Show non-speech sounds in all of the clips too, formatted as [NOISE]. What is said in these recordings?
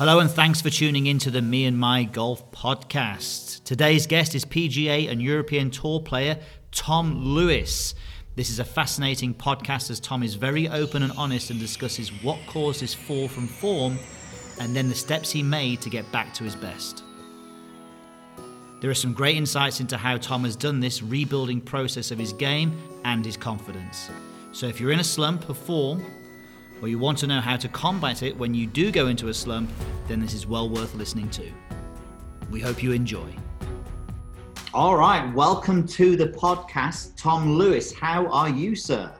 Hello and thanks for tuning in to the Me and My Golf podcast. Today's guest is PGA and European Tour player Tom Lewis. This is a fascinating podcast as Tom is very open and honest and discusses what caused his fall from form and then the steps he made to get back to his best. There are some great insights into how Tom has done this rebuilding process of his game and his confidence. So if you're in a slump of form, or you want to know how to combat it when you do go into a slump, then this is well worth listening to. We hope you enjoy. All right, welcome to the podcast, Tom Lewis. How are you, sir?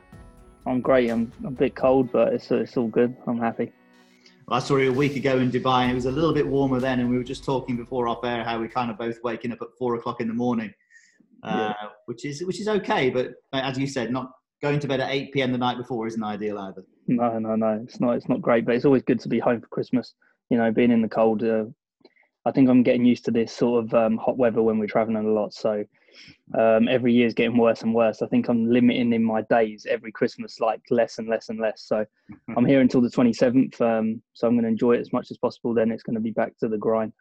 I'm great. I'm, I'm a bit cold, but it's, it's all good. I'm happy. Well, I saw you a week ago in Dubai, and it was a little bit warmer then. And we were just talking before off air how we kind of both waking up at four o'clock in the morning, uh, yeah. which is which is okay. But as you said, not going to bed at 8 p.m. the night before isn't ideal either. No, no, no. It's not. It's not great, but it's always good to be home for Christmas. You know, being in the cold. Uh, I think I'm getting used to this sort of um, hot weather when we're traveling a lot. So um, every year is getting worse and worse. I think I'm limiting in my days every Christmas, like less and less and less. So [LAUGHS] I'm here until the 27th. Um, so I'm going to enjoy it as much as possible. Then it's going to be back to the grind.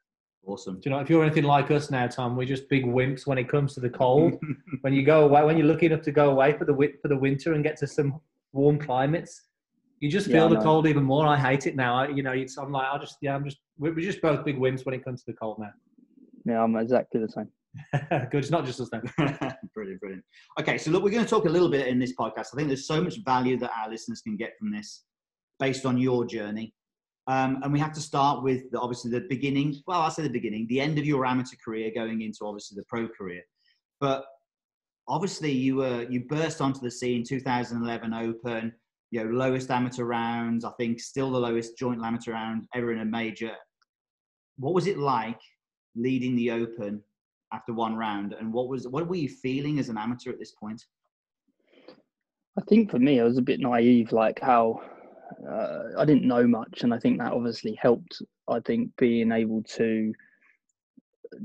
Awesome. Do you know if you're anything like us now, Tom? We're just big wimps when it comes to the cold. [LAUGHS] when you go away, when you're lucky enough to go away for the for the winter and get to some warm climates, you just feel yeah, the cold even more. I hate it now. I, you know, it's, I'm like, I just, yeah, I'm just, we're just both big wimps when it comes to the cold now. Yeah, I'm exactly the same. [LAUGHS] Good. It's not just us then. [LAUGHS] brilliant, brilliant. Okay, so look, we're going to talk a little bit in this podcast. I think there's so much value that our listeners can get from this based on your journey. Um, and we have to start with the, obviously the beginning. Well, I say the beginning, the end of your amateur career, going into obviously the pro career. But obviously, you were you burst onto the scene 2011 Open you know, lowest amateur rounds. I think still the lowest joint amateur round ever in a major. What was it like leading the Open after one round, and what was what were you feeling as an amateur at this point? I think for me, I was a bit naive, like how uh, I didn't know much, and I think that obviously helped. I think being able to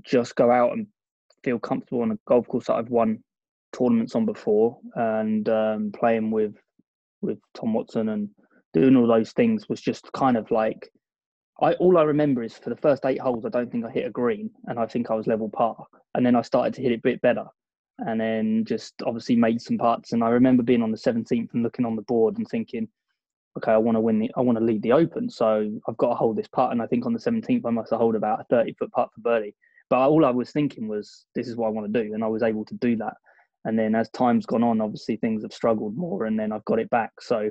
just go out and feel comfortable on a golf course that I've won tournaments on before, and um, playing with with Tom Watson and doing all those things was just kind of like I all I remember is for the first eight holes I don't think I hit a green and I think I was level par and then I started to hit it a bit better and then just obviously made some putts and I remember being on the 17th and looking on the board and thinking okay I want to win the I want to lead the open so I've got to hold this putt and I think on the 17th I must have hold about a 30 foot putt for birdie. But all I was thinking was this is what I want to do and I was able to do that. And then as time's gone on obviously things have struggled more and then i've got it back. So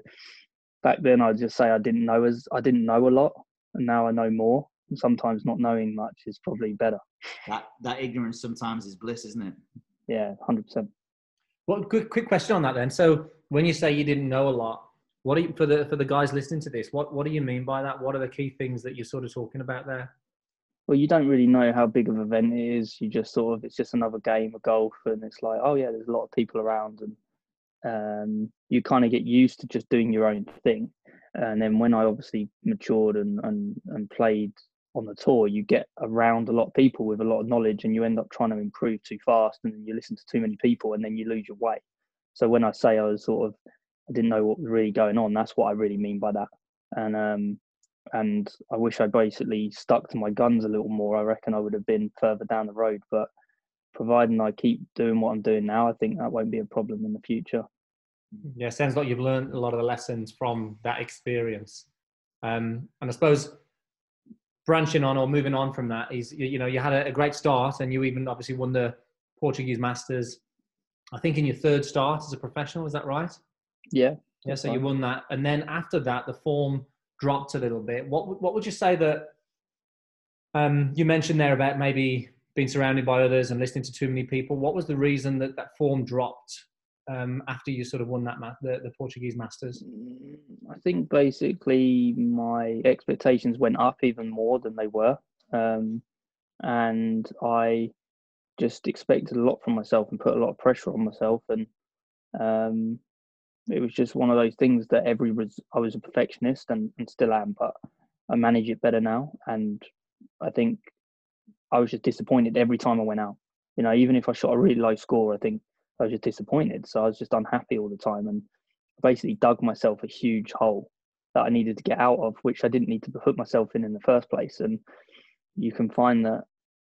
back then i'd just say i didn't know as i didn't know a lot and now i know more. And sometimes not knowing much is probably better. That that ignorance sometimes is bliss isn't it? Yeah 100% well quick, quick question on that then. So when you say you didn't know a lot what are you for the for the guys listening to this what what do you mean by that what are the key things that you're sort of talking about there well, you don't really know how big of an event it is. You just sort of, it's just another game of golf, and it's like, oh yeah, there's a lot of people around, and um, you kind of get used to just doing your own thing. And then when I obviously matured and and and played on the tour, you get around a lot of people with a lot of knowledge, and you end up trying to improve too fast, and then you listen to too many people, and then you lose your way. So when I say I was sort of, I didn't know what was really going on, that's what I really mean by that. And um, and I wish I basically stuck to my guns a little more. I reckon I would have been further down the road, but providing I keep doing what I'm doing now, I think that won't be a problem in the future. Yeah, sounds like you've learned a lot of the lessons from that experience. Um, and I suppose branching on or moving on from that is, you know, you had a, a great start and you even obviously won the Portuguese Masters. I think in your third start as a professional, is that right? Yeah. Yeah, so you won that. And then after that, the form dropped a little bit. What what would you say that um, you mentioned there about maybe being surrounded by others and listening to too many people? What was the reason that that form dropped um, after you sort of won that ma- the, the Portuguese Masters? Mm, I think basically my expectations went up even more than they were, um, and I just expected a lot from myself and put a lot of pressure on myself and um, it was just one of those things that every res- I was a perfectionist and, and still am, but I manage it better now. And I think I was just disappointed every time I went out. You know, even if I shot a really low score, I think I was just disappointed. So I was just unhappy all the time and basically dug myself a huge hole. that I needed to get out of, which I didn't need to put myself in in the first place. And you can find that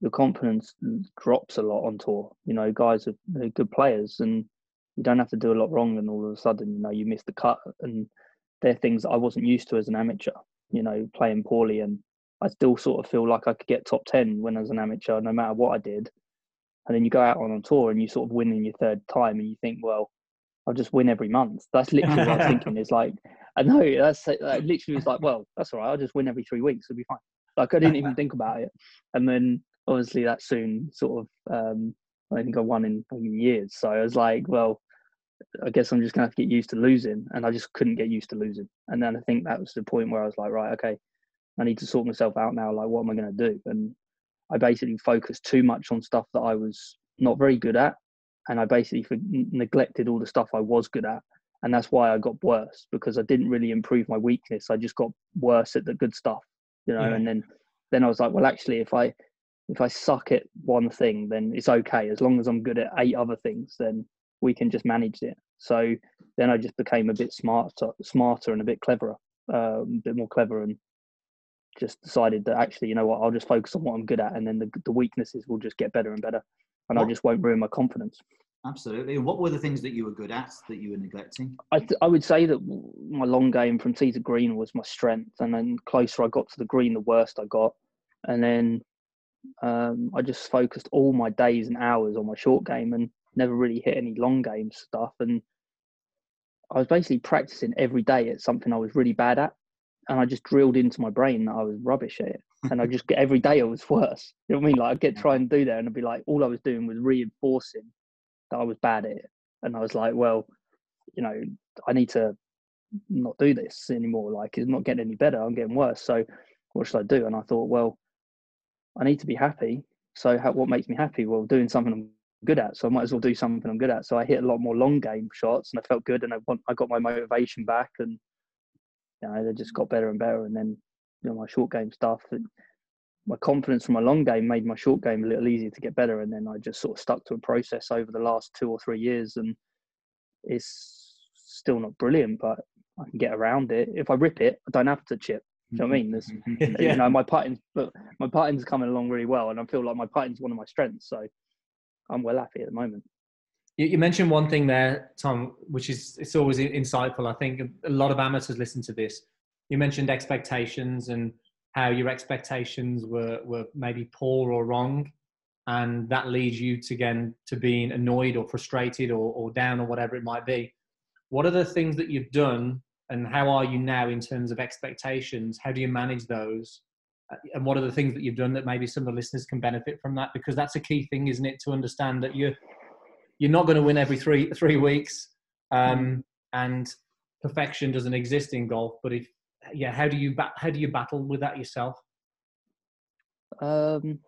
your confidence drops a lot on tour. You know, guys are good players, and you don't have to do a lot wrong, and all of a sudden, you know, you miss the cut, and they're things I wasn't used to as an amateur. You know, playing poorly, and I still sort of feel like I could get top ten when I was an amateur, no matter what I did. And then you go out on a tour and you sort of win in your third time, and you think, well, I'll just win every month. That's literally what I was [LAUGHS] thinking. Is like, I know that's that literally was like, well, that's all right. I'll just win every three weeks. It'll be fine. Like I didn't even think about it. And then obviously that soon sort of um, I think I won in, in years. So I was like, well, I guess I'm just gonna have to get used to losing, and I just couldn't get used to losing. And then I think that was the point where I was like, right, okay, I need to sort myself out now. Like, what am I gonna do? And I basically focused too much on stuff that I was not very good at, and I basically neglected all the stuff I was good at, and that's why I got worse because I didn't really improve my weakness. I just got worse at the good stuff, you know. Yeah. And then then I was like, well, actually, if I if I suck at one thing, then it's okay. As long as I'm good at eight other things, then we can just manage it. So then I just became a bit smarter, smarter and a bit cleverer, um, a bit more clever, and just decided that actually, you know what, I'll just focus on what I'm good at, and then the, the weaknesses will just get better and better, and what? I just won't ruin my confidence. Absolutely. What were the things that you were good at that you were neglecting? I, th- I would say that my long game from tee to green was my strength, and then closer I got to the green, the worst I got, and then um, I just focused all my days and hours on my short game and never really hit any long game stuff. And I was basically practicing every day at something I was really bad at. And I just drilled into my brain that I was rubbish at it. And I just get every day I was [LAUGHS] worse. You know what I mean? Like I'd get try and do that and I'd be like, all I was doing was reinforcing that I was bad at it. And I was like, well, you know, I need to not do this anymore. Like it's not getting any better. I'm getting worse. So what should I do? And I thought, well, I need to be happy. So how, what makes me happy? Well, doing something I'm good at. So I might as well do something I'm good at. So I hit a lot more long game shots, and I felt good, and I want, I got my motivation back, and you know, they just got better and better. And then you know my short game stuff, and my confidence from my long game made my short game a little easier to get better. And then I just sort of stuck to a process over the last two or three years, and it's still not brilliant, but I can get around it. If I rip it, I don't have to chip. Do you know what I mean? There's, [LAUGHS] yeah. you know, my putting's, but my putting's coming along really well, and I feel like my putting's one of my strengths. So I'm well happy at the moment. You, mentioned one thing there, Tom, which is it's always insightful. I think a lot of amateurs listen to this. You mentioned expectations and how your expectations were were maybe poor or wrong, and that leads you to again to being annoyed or frustrated or, or down or whatever it might be. What are the things that you've done and how are you now in terms of expectations? How do you manage those? And what are the things that you've done that maybe some of the listeners can benefit from that? Because that's a key thing, isn't it, to understand that you're you're not going to win every three three weeks, um, and perfection doesn't exist in golf. But if yeah, how do you how do you battle with that yourself? Um,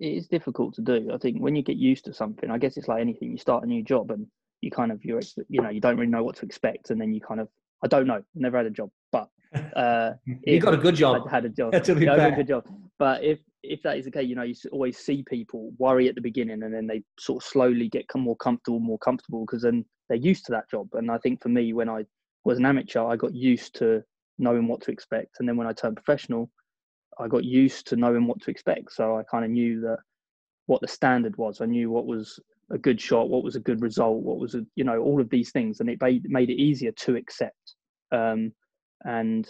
it is difficult to do. I think when you get used to something, I guess it's like anything. You start a new job and you kind of you're you know you don't really know what to expect, and then you kind of I don't know. Never had a job, but [LAUGHS] uh, you got a good job. I had a job. [LAUGHS] yeah, a good job. But if if that is the case, you know, you always see people worry at the beginning, and then they sort of slowly get more comfortable, more comfortable because then they're used to that job. And I think for me, when I was an amateur, I got used to knowing what to expect, and then when I turned professional, I got used to knowing what to expect. So I kind of knew that what the standard was. I knew what was a good shot, what was a good result, what was a you know all of these things, and it made made it easier to accept. Um, and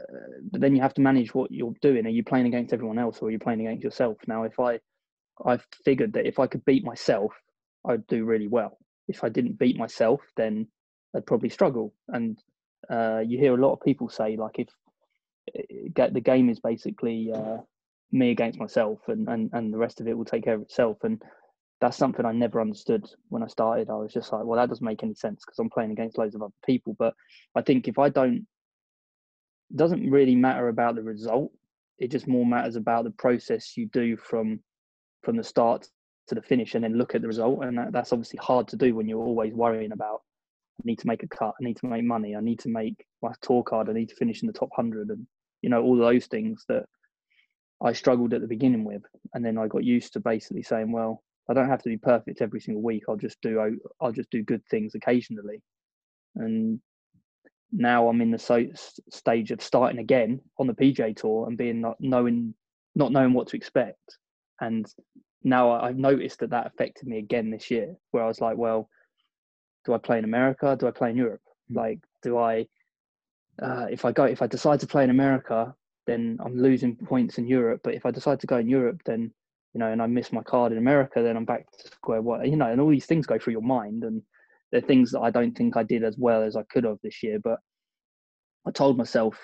uh, but then you have to manage what you're doing. Are you playing against everyone else, or are you playing against yourself? Now, if I I figured that if I could beat myself, I'd do really well. If I didn't beat myself, then I'd probably struggle. And uh, you hear a lot of people say like if uh, the game is basically uh, me against myself, and, and and the rest of it will take care of itself. And that's something I never understood when I started. I was just like, well, that doesn't make any sense because I'm playing against loads of other people. But I think if I don't, doesn't really matter about the result. It just more matters about the process you do from from the start to the finish, and then look at the result. And that, that's obviously hard to do when you're always worrying about. I need to make a cut. I need to make money. I need to make my tour card. I need to finish in the top hundred, and you know all those things that I struggled at the beginning with, and then I got used to basically saying, well, I don't have to be perfect every single week. I'll just do I'll just do good things occasionally, and now I'm in the so, stage of starting again on the PGA Tour and being not knowing not knowing what to expect. And now I've noticed that that affected me again this year, where I was like, well, do I play in America? Do I play in Europe? Mm-hmm. Like, do I, uh, if I go, if I decide to play in America, then I'm losing points in Europe. But if I decide to go in Europe, then, you know, and I miss my card in America, then I'm back to square one, you know, and all these things go through your mind. And they're things that I don't think I did as well as I could have this year. But I told myself,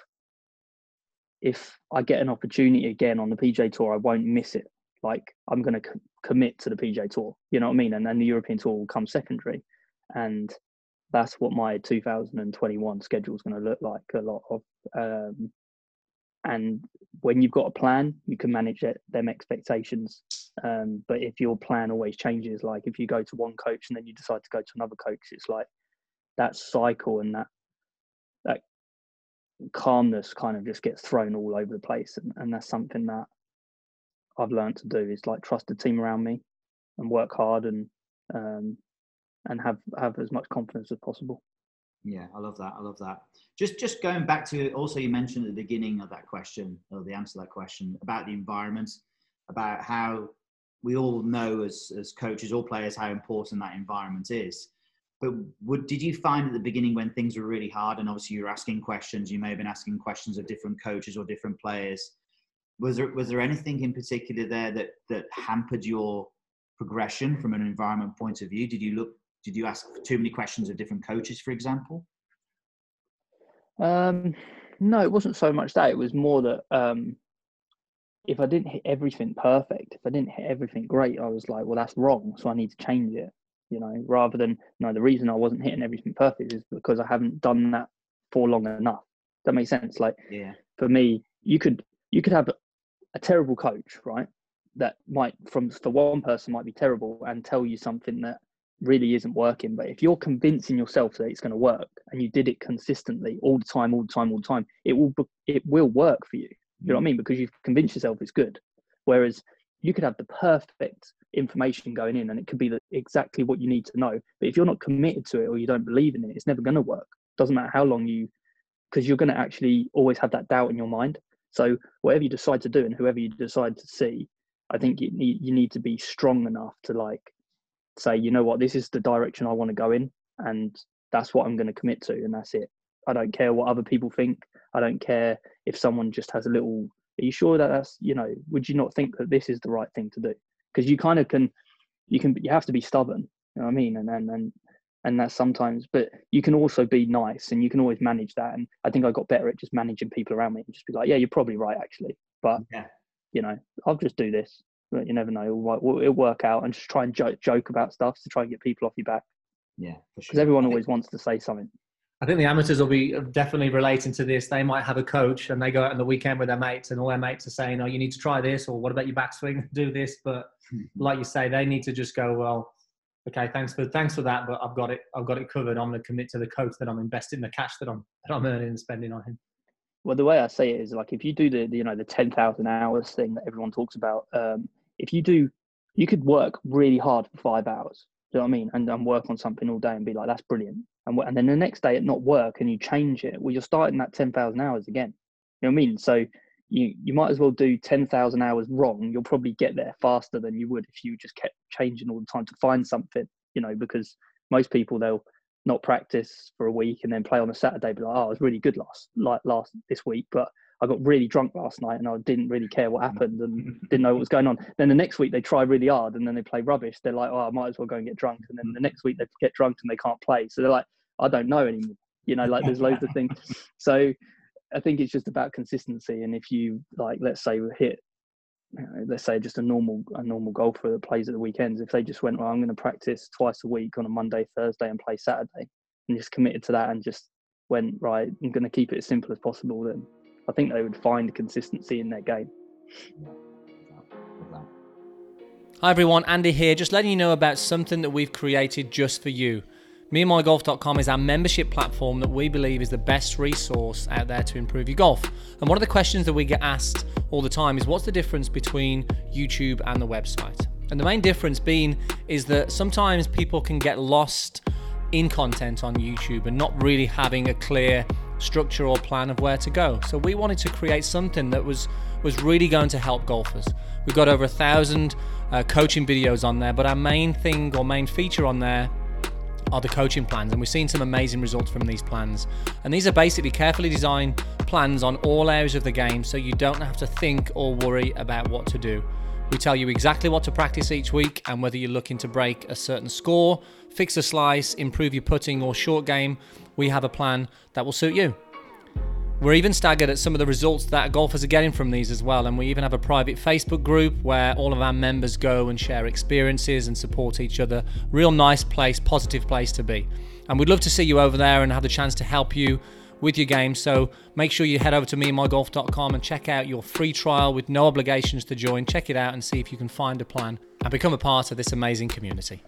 if I get an opportunity again on the PGA Tour, I won't miss it. Like I'm going to c- commit to the PGA Tour. You know what I mean? And then the European Tour will come secondary, and that's what my 2021 schedule is going to look like. A lot of, um, and when you've got a plan, you can manage it, them expectations. Um, but if your plan always changes, like if you go to one coach and then you decide to go to another coach, it's like that cycle and that that calmness kind of just gets thrown all over the place and, and that's something that I've learned to do is like trust the team around me and work hard and um, and have have as much confidence as possible. Yeah, I love that. I love that. Just just going back to also you mentioned at the beginning of that question or the answer to that question about the environment, about how we all know as as coaches or players how important that environment is. But would did you find at the beginning when things were really hard and obviously you were asking questions, you may have been asking questions of different coaches or different players. Was there was there anything in particular there that that hampered your progression from an environment point of view? Did you look did you ask too many questions of different coaches, for example? Um, no, it wasn't so much that. It was more that um, if I didn't hit everything perfect, if I didn't hit everything great, I was like, well, that's wrong. So I need to change it you know, rather than no, the reason I wasn't hitting everything perfect is because I haven't done that for long enough. That makes sense. Like, yeah, for me, you could you could have a terrible coach, right? That might from for one person might be terrible and tell you something that really isn't working. But if you're convincing yourself that it's going to work and you did it consistently all the time, all the time, all the time, it will it will work for you. You know what I mm. mean? Because you've convinced yourself it's good. Whereas you could have the perfect information going in and it could be the, exactly what you need to know but if you're not committed to it or you don't believe in it it's never going to work doesn't matter how long you because you're going to actually always have that doubt in your mind so whatever you decide to do and whoever you decide to see i think you need you need to be strong enough to like say you know what? This is the direction i want to go in and that's what i'm going to commit to and that's it. I don't care what other people think. I don't care if someone just has a little are you sure that that's you know would you not think that this is the right thing to do? Because you kind of can you can you have to be stubborn you know what i mean? And and and and that's sometimes but you can also be nice and you can always manage that and i think i got better at just managing people around me and just be like yeah you're probably right actually but yeah. you know i'll just do this but you never know it'll, it'll work out and just try and joke, joke about stuff to try and get people off your back yeah because sure. everyone always wants to say something I think the amateurs will be definitely relating to this. They might have a coach and they go out on the weekend with their mates, and all their mates are saying, "Oh, you need to try this," or "What about your backswing? [LAUGHS] Do this." But hmm. like you say, they need to just go, "Well, okay, thanks for thanks for that, but I've got it. I've got it covered. I'm going to commit to the coach that I'm investing the cash that I'm that I'm earning and spending on him." Well, the way I say it is like if you do the, the you know the ten thousand hours thing that everyone talks about, um, if you do, you could work really hard for five hours. Do you know what I mean? And, and work on something all day and be like, "That's brilliant." and, and then the next day not work and you change it, well, you're starting that 10,000 hours again. You know what I mean? So you, you might as well do 10,000 hours wrong. You'll probably get there faster than you would if you just kept changing all the time to find something, you know, because most people, they'll not practice for a week and then play on a Saturday, be like, oh, I was really good last, like last this week, but I got really drunk last night and I didn't really care what happened and [LAUGHS] didn't know what was going on. Then the next week they try really hard and then they play rubbish. They're like, oh, I might as well go and get drunk. And then the next week they get drunk and they can't play. So they're like, I don't know anymore. You know, like there's loads of things. [LAUGHS] So I think it's just about consistency. And if you like, let's say we hit, you know, let's say just a normal a normal golfer that plays at the weekends, if they just went, well, I'm going to practice twice a week on a Monday, Thursday, and play Saturday, and just committed to that, and just went right, I'm going to keep it as simple as possible. Then I think they would find consistency in their game. Hi everyone, Andy here, just letting you know about something that we've created just for you. MeandMyGolf.com is our membership platform that we believe is the best resource out there to improve your golf. And one of the questions that we get asked all the time is what's the difference between YouTube and the website? And the main difference being is that sometimes people can get lost in content on YouTube and not really having a clear structure or plan of where to go. So we wanted to create something that was was really going to help golfers. We've got over a thousand uh, coaching videos on there, but our main thing or main feature on there are the coaching plans, and we've seen some amazing results from these plans. And these are basically carefully designed plans on all areas of the game so you don't have to think or worry about what to do. We tell you exactly what to practice each week and whether you're looking to break a certain score, fix a slice, improve your putting or short game, we have a plan that will suit you. We're even staggered at some of the results that golfers are getting from these as well, and we even have a private Facebook group where all of our members go and share experiences and support each other. Real nice place, positive place to be. And we'd love to see you over there and have the chance to help you with your game. So make sure you head over to meandmygolf.com and check out your free trial with no obligations to join. Check it out and see if you can find a plan and become a part of this amazing community.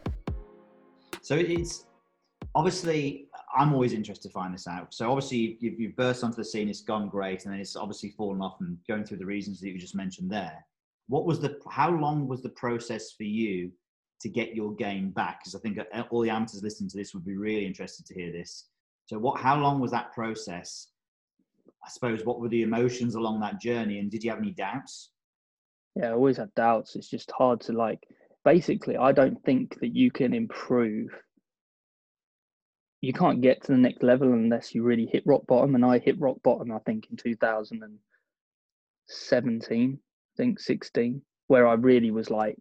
So it's obviously I'm always interested to find this out. So obviously you've, you've burst onto the scene, it's gone great, and then it's obviously fallen off and going through the reasons that you just mentioned there. What was the, how long was the process for you to get your game back? Because I think uh, all the amateurs listening to this would be really interested to hear this. So what, how long was that process? I suppose what were the emotions along that journey, and did you have any doubts? Yeah, I always had doubts. It's just hard to like. Basically, I don't think that you can improve you can't get to the next level unless you really hit rock bottom. And I hit rock bottom, I think, in 2017, I think 16, where I really was like,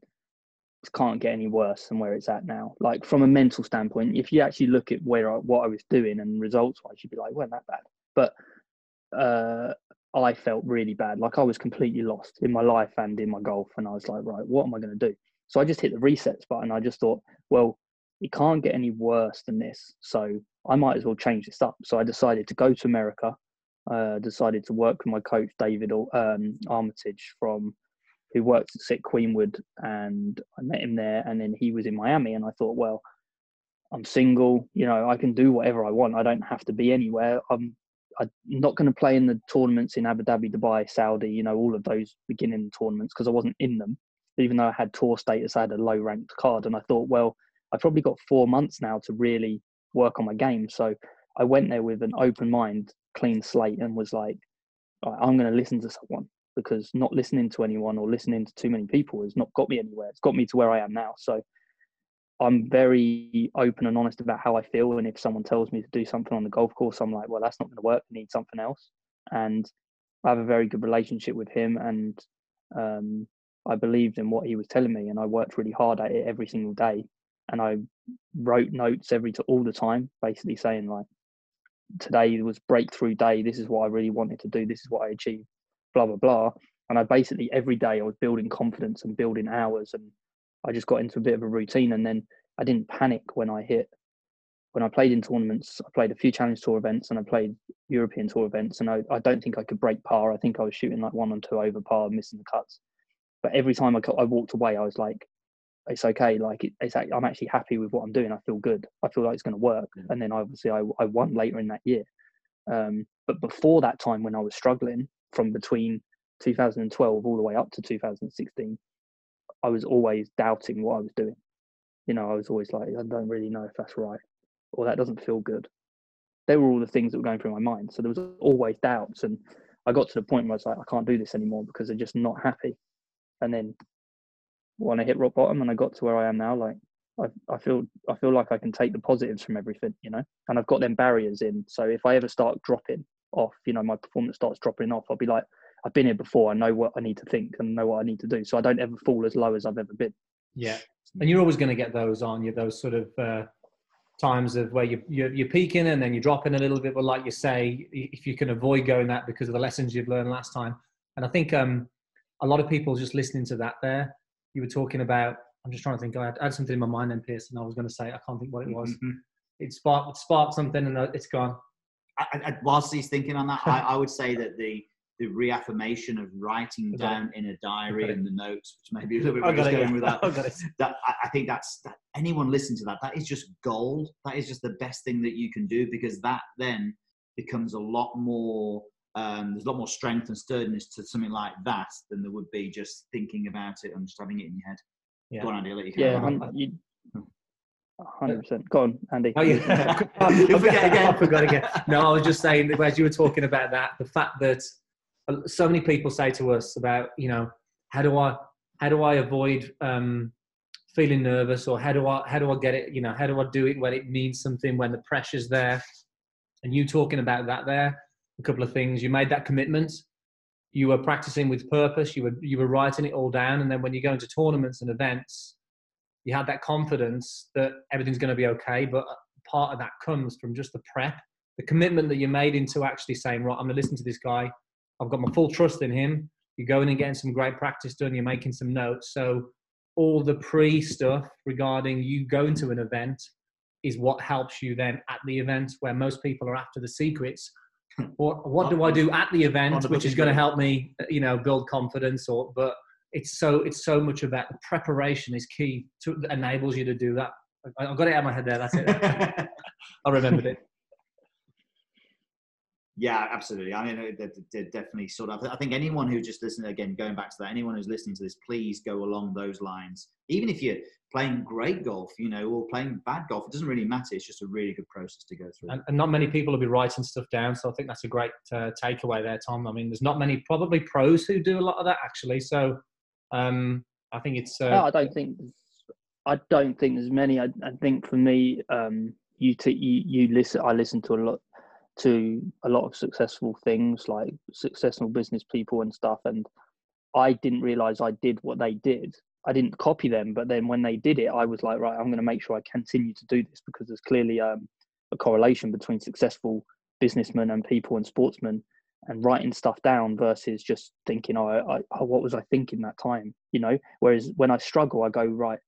can't get any worse than where it's at now. Like from a mental standpoint, if you actually look at where I, what I was doing and results wise, you'd be like, well, that bad. But uh, I felt really bad. Like I was completely lost in my life and in my golf. And I was like, right, what am I going to do? So I just hit the resets button. I just thought, well, it can't get any worse than this. So I might as well change this up. So I decided to go to America. Uh, decided to work with my coach David um, Armitage from who works at SIT Queenwood, and I met him there. And then he was in Miami, and I thought, well, I'm single. You know, I can do whatever I want. I don't have to be anywhere. I'm I'm not going to play in the tournaments in Abu Dhabi, Dubai, Saudi. You know, all of those beginning tournaments because I wasn't in them. Even though I had tour status, I had a low ranked card, and I thought, well, I've probably got four months now to really work on my game. So I went there with an open mind, clean slate, and was like, I'm going to listen to someone because not listening to anyone or listening to too many people has not got me anywhere. It's got me to where I am now. So I'm very open and honest about how I feel. And if someone tells me to do something on the golf course, I'm like, well, that's not going to work. I need something else. And I have a very good relationship with him. And um, I believed in what he was telling me. And I worked really hard at it every single day and I wrote notes every to all the time, basically saying like, today was breakthrough day. This is what I really wanted to do. This is what I achieved. Blah blah blah. And I basically every day I was building confidence and building hours, and I just got into a bit of a routine. And then I didn't panic when I hit. When I played in tournaments, I played a few Challenge Tour events and I played European Tour events, and I, I don't think I could break par. I think I was shooting like one and two over par, missing the cuts. But every time I, I walked away, I was like, it's okay. Like it, it's I'm actually happy with what I'm doing. I feel good. I feel like it's going to work. Yeah. And then obviously I, I won later in that year. Um, but before that time when I was struggling from between 2012 all the way up to 2016, I was always doubting what I was doing. You know, I was always like, I don't really know if that's right or that doesn't feel good. They were all the things that were going through my mind. So there was always doubts. And I got to the point where I was like, I can't do this anymore because they're just not happy. And then when I hit rock bottom and I got to where I am now, like I, I feel I feel like I can take the positives from everything, you know, and I've got them barriers in. So if I ever start dropping off, you know, my performance starts dropping off, I'll be like, I've been here before. I know what I need to think and know what I need to do. So I don't ever fall as low as I've ever been. Yeah, and you're always going to get those on you, those sort of uh, times of where you you're, you're peaking and then you're dropping a little bit. But like you say, if you can avoid going that because of the lessons you've learned last time, and I think um, a lot of people just listening to that there you were talking about. I'm just trying to think. I had, I had something in my mind then, Pierce, and I was going to say I can't think what it was. Mm-hmm. It sparked it sparked something, and uh, it's gone. I, I, whilst he's thinking on that, I, I, would say that the the reaffirmation of writing [LAUGHS] down in a diary and the notes, which maybe a little bit where going yeah. with that. [LAUGHS] that I, I, think that's that anyone listen to that. That is just gold. That is just the best thing that you can do because that then becomes a lot more um, there's a lot more strength and sturdiness to something like that than there would be just thinking about it and just having it in your head. Yeah. Go on, Andy, I'll let you Yeah, you, hundred percent. Go on, Andy. Oh yeah, [LAUGHS] [LAUGHS] You'll forget again. I [LAUGHS] forgot again. No, I was just saying that as you were talking about that, the fact that so many people say to us about you know how do I how do I avoid um, feeling nervous or how do I how do I get it you know how do I do it when it means something when the pressure's there, and you talking about that there a couple of things. You made that commitment. You were practicing with purpose. You were you were writing it all down. And then when you go into tournaments and events you had that confidence that everything's going to be okay. But uh, part of that comes from just the prep. The commitment that you made into actually saying right i'm going to listen to this guy. I've got my full trust in him. You're going and getting some great practice done. You're making some notes. So all the pre stuff regarding you going to an event is what helps you then at the event where most people are after the secrets what what do I do at the event, which is going to help me, you know, build confidence? Or but it's so it's so much about the preparation is key to enables you to do that. I, have got it out of my head there. That's it. [LAUGHS] I remembered it. Yeah, absolutely. I mean, they're, they're definitely sort of. I think anyone who just listened again, going back to that, anyone who's listening to this, please go along those lines. Even if you're playing great golf, you know, or playing bad golf, it doesn't really matter. It's just a really good process to go through. And, and not many people will be writing stuff down, so I think that's a great uh, takeaway there, Tom. I mean, there's not many probably pros who do a lot of that actually. So um, I think it's. Uh, no, I don't think. I don't think there's many. I, I think for me, um, you, t- you you listen. I listen to a lot to a lot of successful things like successful business people and stuff and i didn't realize i did what they did. I didn't copy them but then when they did it i was like right i'm going to make sure i continue to do this because there's clearly um, a correlation between successful businessmen and people and sportsmen and writing stuff down versus just thinking oh, I, oh what was i thinking that time? You know? Whereas when i struggle i go right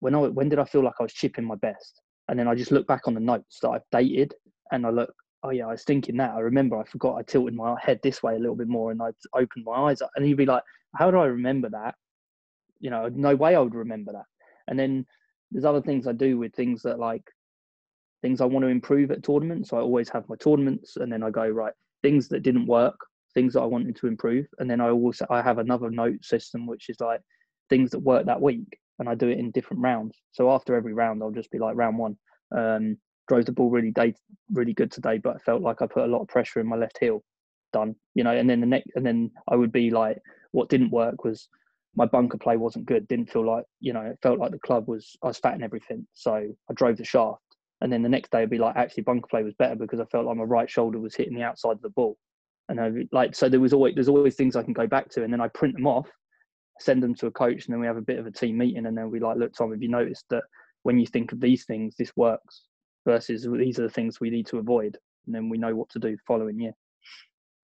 when i when did i feel like i was chipping my best? And then i just look back on the notes that i've dated and i look oh yeah, I was thinking that. I remember I forgot I tilted my head this way a little bit more and I'd opened my eyes up. And he'd be like, how do I remember that? You know, no way I would remember that. And then there's other things I do with things that like things I want to improve at tournaments. So I always have my tournaments and then I go, right, things that didn't work, things that I wanted to improve. And then I also, I have another note system, which is like things that work that week. And I do it in different rounds. So after every round, I'll just be like round one. Um, drove the ball really day, really good today, but I felt like I put a lot of pressure in my left heel. Done, you know. And then the next, and then I would be like, what didn't work was my bunker play wasn't good. Didn't feel like, you know, it felt like the club was I was fat and everything. So I drove the shaft. And then the next day, I'd be like, actually, bunker play was better because I felt like my right shoulder was hitting the outside of the ball. And I like, so there was always there's always things I can go back to, and then I print them off, send them to a coach, and then we have a bit of a team meeting, and then we like, look, Tom, have you noticed that when you think of these things, this works? Versus these are the things we need to avoid and then we know what to do the following year.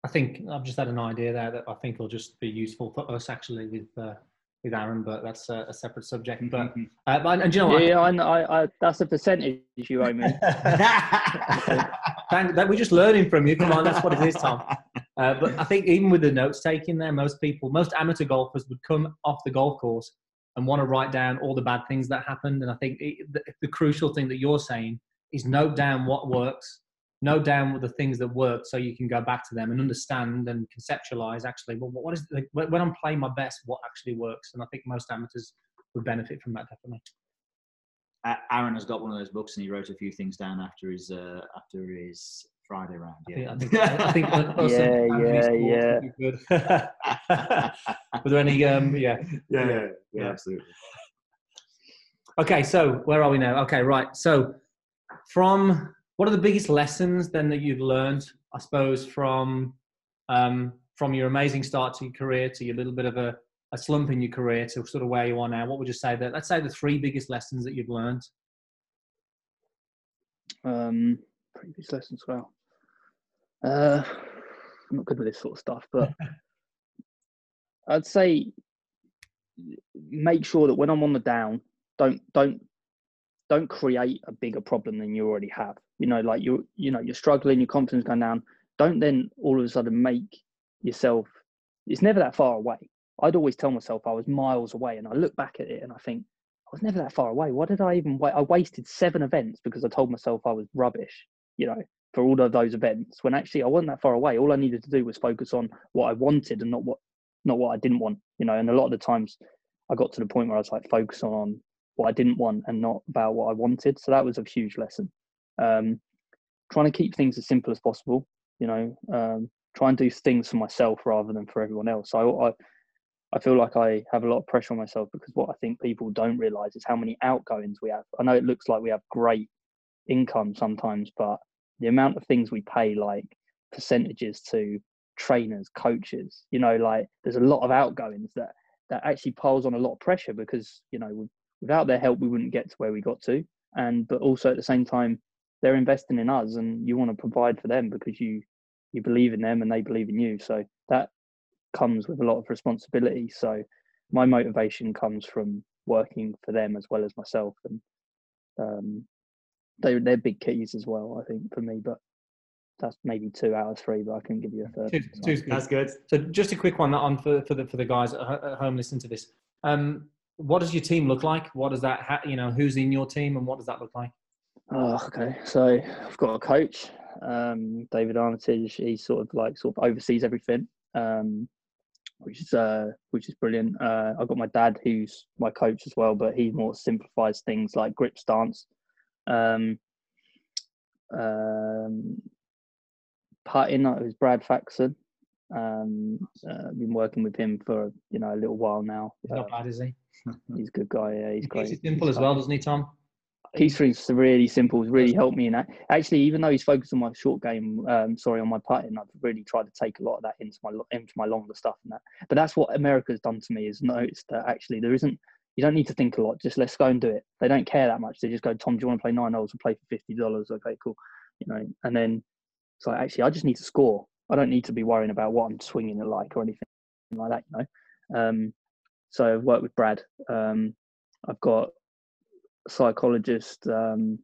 I think i've just had an idea there that i think will just be useful for us actually with uh, with aaron but that's a, a separate subject but, mm-hmm. uh, but and, you know yeah, I, I, I, that's a percentage you owe me. [LAUGHS] Thank, that we're just learning from you come on that's what it is tom. Uh, but i think even with the notes taking there most people most amateur golfers would come off the golf course and want to write down all the bad things that happened and i think it, the, the crucial thing that you're saying is note down what works, note down the things that work so you can go back to them and understand and conceptualize actually, well, what is, like, when I'm playing my best, what actually works? And I think most amateurs would benefit from that definitely. Aaron has got one of those books and he wrote a few things down after his uh, after his Friday round. Yeah, I think I think, I think [LAUGHS] yeah, yeah, yeah. [LAUGHS] Were there any? Um, [LAUGHS] yeah, yeah, yeah, yeah, absolutely. Okay, so where are we now? Okay, right. So from what are the biggest lessons then that you've learned, I suppose, from um, from your amazing start to your career to your little bit of a, a slump in your career to sort of where you are now? What would you say that? Let's say the three biggest lessons that you've learned. Um, previous lessons, well, uh, I'm not good with this sort of stuff, but [LAUGHS] I'd say make sure that when I'm on the down, don't don't don't create a bigger problem than you already have. You know, like you're, you know you're struggling, your confidence going down. Don't then all of a sudden make yourself. It's never that far away. I'd always tell myself I was miles away, and I look back at it and I think I was never that far away. Why did I even wait? I wasted seven events because I told myself I was rubbish. You know, for all of those events when actually I wasn't that far away. All I needed to do was focus on what I wanted and not what not what I didn't want. You know, and a lot of the times I got to the point where I was like focusing on what I didn't want and not about what I wanted. So that was a huge lesson. Um, trying to keep things as simple as possible. You know, um, try and do things for myself rather than for everyone else. So I, I, I feel like I have a lot of pressure on myself because what I think people don't realize is how many outgoings we have. I know it looks like we have great income sometimes, but the amount of things we pay, like percentages to trainers, coaches, you know, like there's a lot of outgoings that that actually piles on a lot of pressure because you know without their help we wouldn't get to where we got to, and but also at the same time they're investing in us and you want to provide for them because you you believe in them and they believe in you. So that comes with a lot of responsibility. So my motivation comes from working for them as well as myself, and um, they they're big keys as well. I think for me, but that's maybe two out of three, but I can give you a third. Two, two's good. That's good. So just a quick one that on for, for the for the guys at home listening to this. Um, what does your team look like? What does that ha- you know who's in your team and what does that look like? Oh, okay. So I've got a coach, um, David Armitage. He sort of like sort of oversees everything, um, which is uh, which is brilliant. Uh, I've got my dad, who's my coach as well, but he more simplifies things like grip stance. Um, um, putting, it Brad Faxon. Um, uh, been working with him for you know a little while now. He's not Uh, bad, is he? [LAUGHS] he's a good guy. Yeah, he's He great. it simple He's as well, doesn't he, Tom? things really simple. He's really helped me in that. Actually, even though he's focused on my short game, um, sorry, on my putting, I've really tried to take a lot of that into my into my longer stuff and that. But that's what America's done to me is noticed that actually there isn't. You don't need to think a lot. Just let's go and do it. They don't care that much. They just go, Tom, do you want to play nine holes and play for fifty dollars? Okay, cool. You know, and then it's like actually, I just need to score. I don't need to be worrying about what I'm swinging it like or anything like that. You know. Um, so I've worked with Brad. Um, I've got a psychologist um,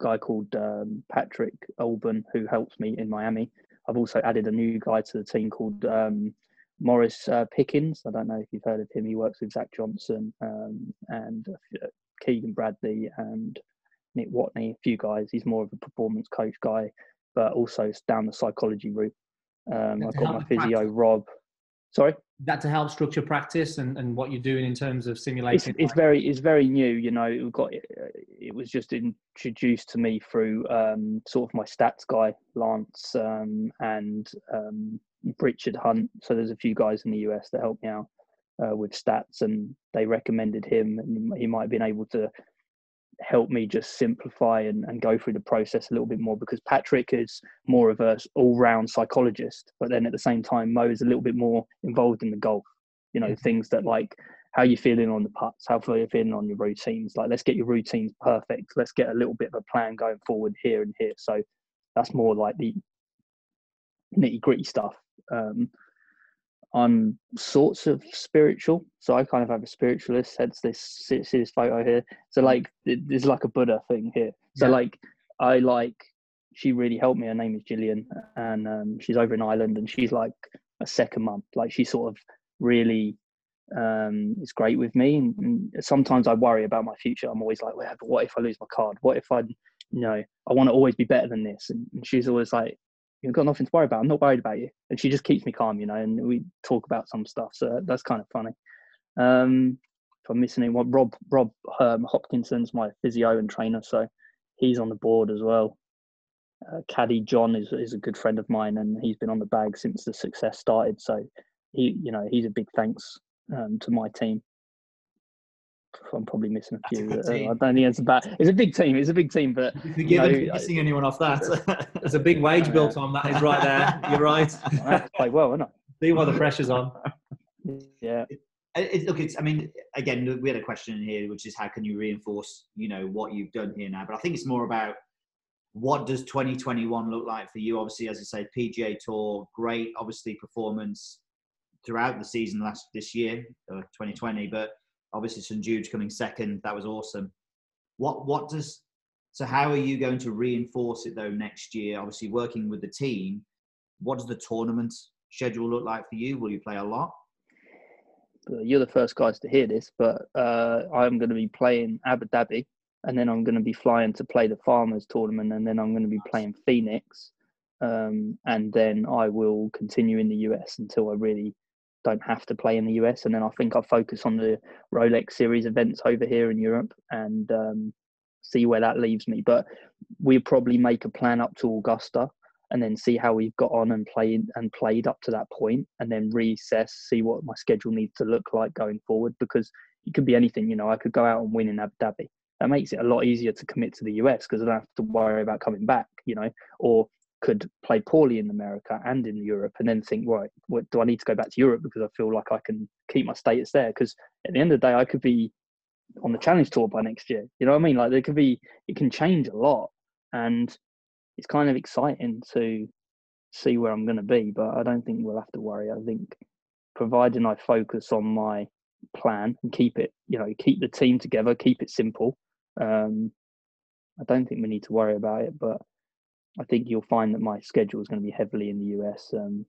guy called um, Patrick Alban who helps me in Miami. I've also added a new guy to the team called um, Morris uh, Pickens. I don't know if you've heard of him. He works with Zach Johnson um, and uh, Keegan Bradley and Nick Watney, a few guys. He's more of a performance coach guy, but also it's down the psychology route. Um, I've got my physio, practice. Rob. Sorry? That to help structure practice and, and what you're doing in terms of it's, it's very it's very new you know it got it was just introduced to me through um, sort of my stats guy lance um, and um, richard hunt so there's a few guys in the us that help me out uh, with stats and they recommended him and he might have been able to help me just simplify and, and go through the process a little bit more because patrick is more of a all-round psychologist but then at the same time mo is a little bit more involved in the golf. You know things that like how you feeling on the putts how you feeling on your routines? Like let's get your routines perfect. Let's get a little bit of a plan going forward here and here. So that's more like the nitty gritty stuff um i'm sorts of spiritual. So i kind of have a spiritualist hence this see see this photo here. So like th- there's like a buddha thing here. So Yeah. like i like she really helped me. Her name is gillian and um, she's over in ireland and she's like a second mum. Like she sort of really um is great with me and, and sometimes i worry about my future. I'm always like well, what if i lose my card? What if i you know i want to always be better than this? And, and she's always like you've got nothing to worry about i'm not worried about you. And she just keeps me calm you know and we talk about some stuff so that's kind of funny. Um if i'm missing anyone rob rob um, hopkinson's my physio and trainer so he's on the board as well. Uh, caddy john is, is a good friend of mine and he's been on the bag since the success started so he you know he's a big thanks um, to my team i'm probably missing a That's a few uh, i don't think it's about it's a big team it's a big team but Forgive know, us I- for missing anyone off that. [LAUGHS] There's a big wage built on That is right there. You're right. [LAUGHS] i play well isn't I? See why the pressure's on. [LAUGHS] Yeah It, look, it's. I mean, again, we had a question in here, which is how can you reinforce, you know, what you've done here now? But I think it's more about what does 2021 look like for you? Obviously, as I say, PGA Tour, great, obviously performance throughout the season last this year, uh, 2020. But obviously, St Jude's coming second. That was awesome. What what does so? How are you going to reinforce it though next year? Obviously, working with the team. What does the tournament schedule look like for you? Will you play a lot? you're the first guys to hear this, but uh, I'm going to be playing Abu Dhabi, and then I'm going to be flying to play the Farmers Tournament, and then I'm going to be playing Phoenix, um, and then I will continue in the US until I really don't have to play in the US. And then I think I'll focus on the Rolex Series events over here in Europe and um, see where that leaves me. But we'll probably make a plan up to Augusta and then see how we've got on and played and played up to that point and then reassess, see what my schedule needs to look like going forward because it could be anything, you know, I could go out and win in Abu Dhabi. That makes it a lot easier to commit to the US because I don't have to worry about coming back, you know, or could play poorly in America and in Europe and then think, right, what do I need to go back to Europe because I feel like I can keep my status there? Because at the end of the day, I could be on the challenge tour by next year. You know what I mean? Like there could be, it can change a lot. And it's kind of exciting to see where I'm going to be, but I don't think we'll have to worry. I think providing I focus on my plan and keep it, you know, keep the team together, keep it simple. Um, I don't think we need to worry about it, but I think you'll find that my schedule is going to be heavily in the US um,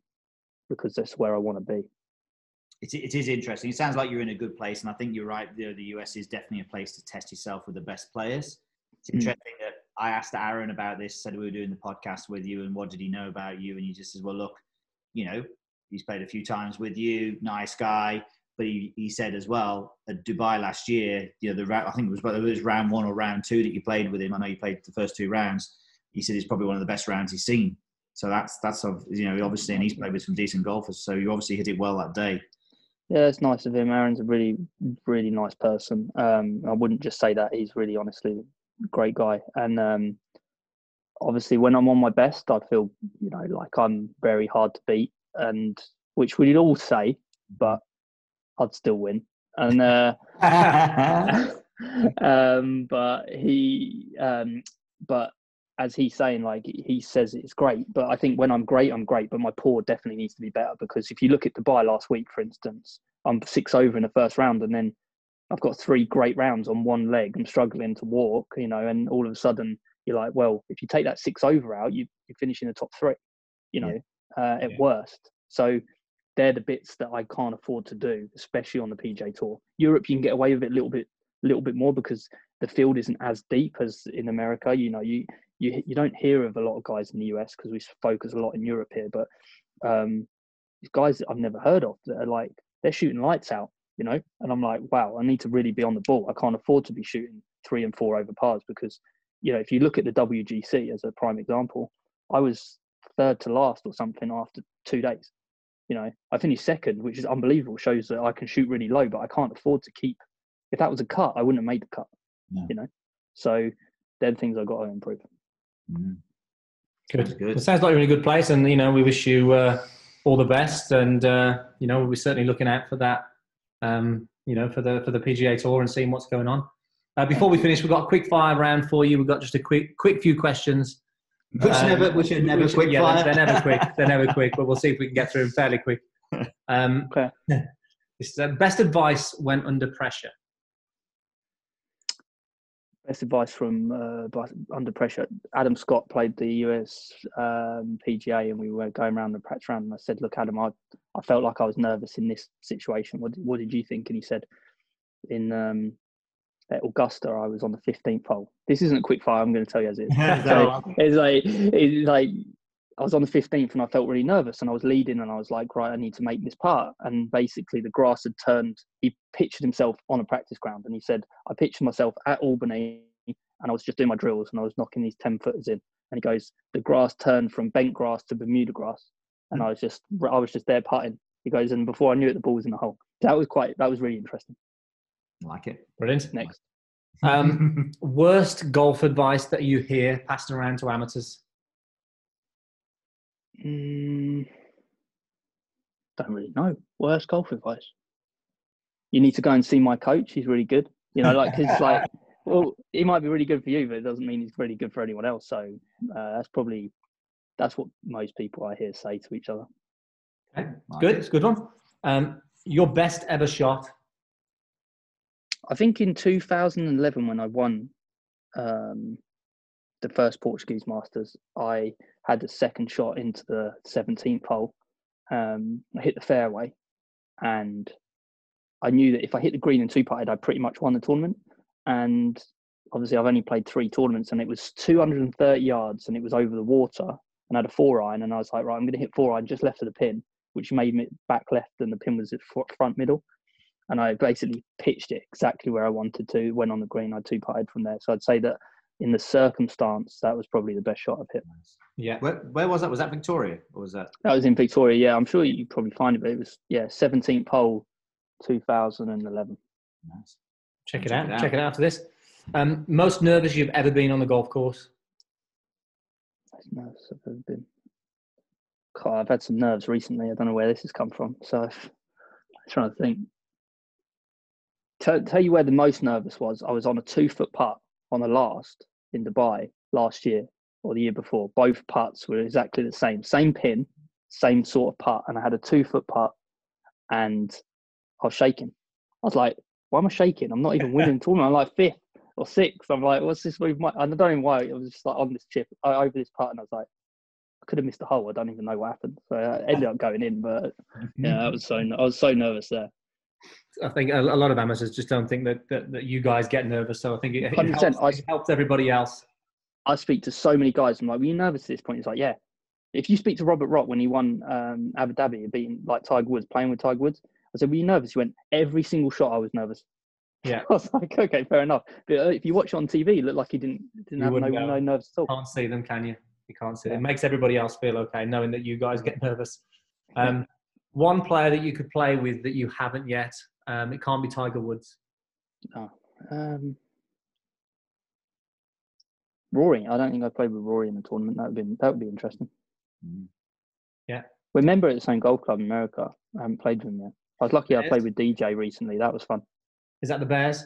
because that's where I want to be. It, it is interesting. It sounds like you're in a good place, and I think you're right. The, the US is definitely a place to test yourself with the best players. It's hmm. interesting mm. that I asked Aaron about this, said we were doing the podcast with you, and what did he know about you? And he just says, well, look, you know, he's played a few times with you, nice guy. But he, he said as well at Dubai last year, you know, the I think it was whether it was round one or round two that you played with him. I know you played the first two rounds he said it's probably one of the best rounds he's seen. So that's that's you know obviously, and he's played with some decent golfers. So you obviously hit it well that day. Yeah, it's nice of him. Aaron's a really, really nice person. Um, I wouldn't just say that. He's really, honestly, great guy. And um, obviously, when I'm on my best, I feel you know like I'm very hard to beat, and which we'd all say, but I'd still win. And uh, [LAUGHS] [LAUGHS] um, but he, um, but as he's saying, like he says it's great, but I think when I'm great, I'm great, but my poor definitely needs to be better because if you look at Dubai last week, for instance, I'm six over in the first round, and then I've got three great rounds on one leg. I'm struggling to walk, you know, and all of a sudden you're like, well, if you take that six over out, you you finish in the top three, you know, yeah. uh, at yeah. worst. So they're the bits that I can't afford to do, especially on the PGA Tour. Europe, you can get away with it a little bit, a little bit more because the field isn't as deep as in America. You know, you you you don't hear of a lot of guys in the US because we focus a lot in Europe here, but um, guys that I've never heard of that are like they're shooting lights out, you know, and I'm like, wow, I need to really be on the ball. I can't afford to be shooting three and four over pars because, you know, if you look at the WGC as a prime example, I was third to last or something after two days. You know, I finished second, which is unbelievable. Shows that I can shoot really low, but I can't afford to keep. If that was a cut, I wouldn't have made the cut. Yeah. You know, so they're things I've got to improve. Mm. Good. good. It sounds like you're in a good place, and you know we wish you uh, all the best, and uh, you know we're certainly looking out for that. Um, you know for the for the PGA Tour and seeing what's going on. Uh, before we finish, we've got a quick fire round for you. We've got just a quick quick few questions. Which um, never, which are never which, quick yeah, fire. They're, they're, never quick. [LAUGHS] They're never quick, but we'll see if we can get through them fairly quick. Um, okay. [LAUGHS] This is, uh, best advice when under pressure. Best advice from uh, under pressure. Adam Scott played the US um, PGA, and we were going around the practice round. And I said, "Look, Adam, I, I felt like I was nervous in this situation. What, what did you think?" And he said, "In um, at Augusta, I was on the 15th hole. This isn't a quick fire. I'm going to tell you as it is. [LAUGHS] so it's like it's like I was on the 15th and I felt really nervous and I was leading and I was like, right, I need to make this part. And basically, the grass had turned. He pictured himself on a practice ground and he said, I pictured myself at Albany and I was just doing my drills and I was knocking these 10 footers in. And he goes, the grass turned from bent grass to Bermuda grass. And I was just, I was just there putting. He goes, and before I knew it, the ball was in the hole. That was quite, that was really interesting. I like it. Brilliant. Next. Um, [LAUGHS] worst golf advice that you hear passed around to amateurs? Mm, don't really know. Worst golf advice. You need to go and see my coach. He's really good. You know, like it's like, [LAUGHS] well, he might be really good for you, but it doesn't mean he's really good for anyone else. So uh, that's probably that's what most people I hear say to each other. Okay, good. It's a good one. Um, your best ever shot? I think in 2011 when I won um, the first Portuguese Masters, I had the second shot into the 17th hole. Um, I hit the fairway, and I knew that if I hit the green and two putted, I pretty much won the tournament. And obviously, I've only played three tournaments, and it was 230 yards, and it was over the water, and I had a four iron, and I was like, right, I'm going to hit four iron just left of the pin. which made me back left, and the pin was at front middle. And I basically pitched it exactly where I wanted to. Went on the green. I two putted from there. So I'd say that in the circumstance, that was probably the best shot I've hit. Yeah. Where, where was that? Was that Victoria or was that? That was in Victoria. Yeah, I'm sure you probably find it, but it was yeah, 17th hole, 2011. Nice. Check it Check out. it out. Check it out after this. Um, most nervous you've ever been on the golf course? Most nerves I've ever been. God, I've had some nerves recently. I don't know where this has come from. So I'm trying to think. Tell, tell you where the most nervous was. I was on a two foot putt on the last in Dubai last year or the year before. Both putts were exactly the same, same pin, same sort of putt, and I had a two foot putt, and I was shaking. I was like, "Why am I shaking? I'm not even winning the [LAUGHS] tournament. I'm like fifth or sixth. I'm like, what's this move? My, and I don't even know why. I was just like on this chip uh, over this putt, and I was like, I could have missed the hole. I don't even know what happened. So I ended up going in, but [LAUGHS] yeah, I was so I was so nervous there. I think a, a lot of amateurs just don't think that, that, that you guys get nervous. So I think it, it, helps, I- it helps everybody else. I speak to so many guys. I'm like, were you nervous at this point? He's like, yeah. If you speak to Robert Rock when he won um, Abu Dhabi, beating like Tiger Woods, playing with Tiger Woods, I said, were you nervous? He went, every single shot I was nervous. Yeah. [LAUGHS] I was like, okay, fair enough. But uh, if you watch it on TV, it looked like he didn't didn't You have no, know. no nerves at all. Can't see them, can you? You can't see them. It makes everybody else feel okay knowing that you guys get nervous. [LAUGHS] Um, one player that you could play with that you haven't yet. Um, it can't be Tiger Woods. Oh, um, Rory, I don't think I played with Rory in the tournament. That would be that would be interesting. Mm. We're a member at the same golf club in America. I haven't played with him yet. I was lucky. I played with DJ recently. That was fun. Is that the Bears?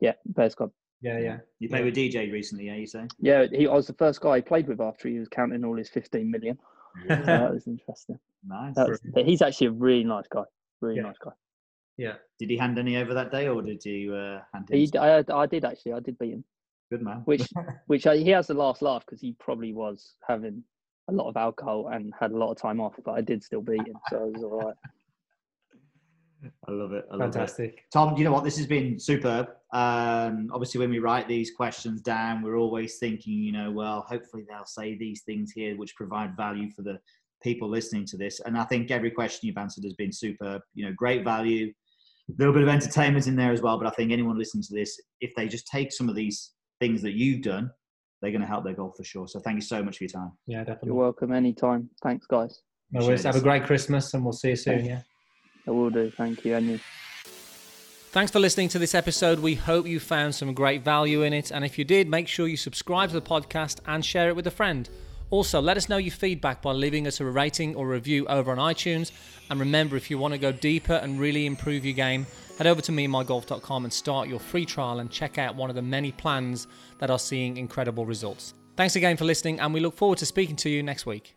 Yeah, Bears Club. Yeah, yeah. You played with DJ recently, yeah? You say? Yeah, he. I was the first guy he played with after he was counting all his 15 million. So that was interesting. nice. That was, he's actually a really nice guy. Really Yeah. nice guy. Yeah. Did he hand any over that day, or did you uh, hand him? He. I, I did actually. I did beat him. Good man. Which, [LAUGHS] which I, he has the last laugh because he probably was having a lot of alcohol and had a lot of time off. But I did still beat him, so it was all right. I love it. I love it. Fantastic. Tom, you know what? This has been superb. Um, obviously, when we write these questions down, we're always thinking, you know, well, hopefully they'll say these things here which provide value for the people listening to this. And I think every question you've answered has been superb. You know, great value, a little bit of entertainment in there as well. But I think anyone listening to this, if they just take some of these things that you've done, they're going to help their golf for sure. So thank you so much for your time. Yeah, definitely. You're welcome anytime. Thanks, guys. No worries. Have a great Christmas and we'll see you soon. Yeah. I will do. Thank you, and you. Thanks for listening to this episode. We hope you found some great value in it. And if you did, make sure you subscribe to the podcast and share it with a friend. Also, let us know your feedback by leaving us a rating or review over on iTunes. And remember, if you want to go deeper and really improve your game, head over to meandmygolf.com and start your free trial and check out one of the many plans that are seeing incredible results. Thanks again for listening, and we look forward to speaking to you next week.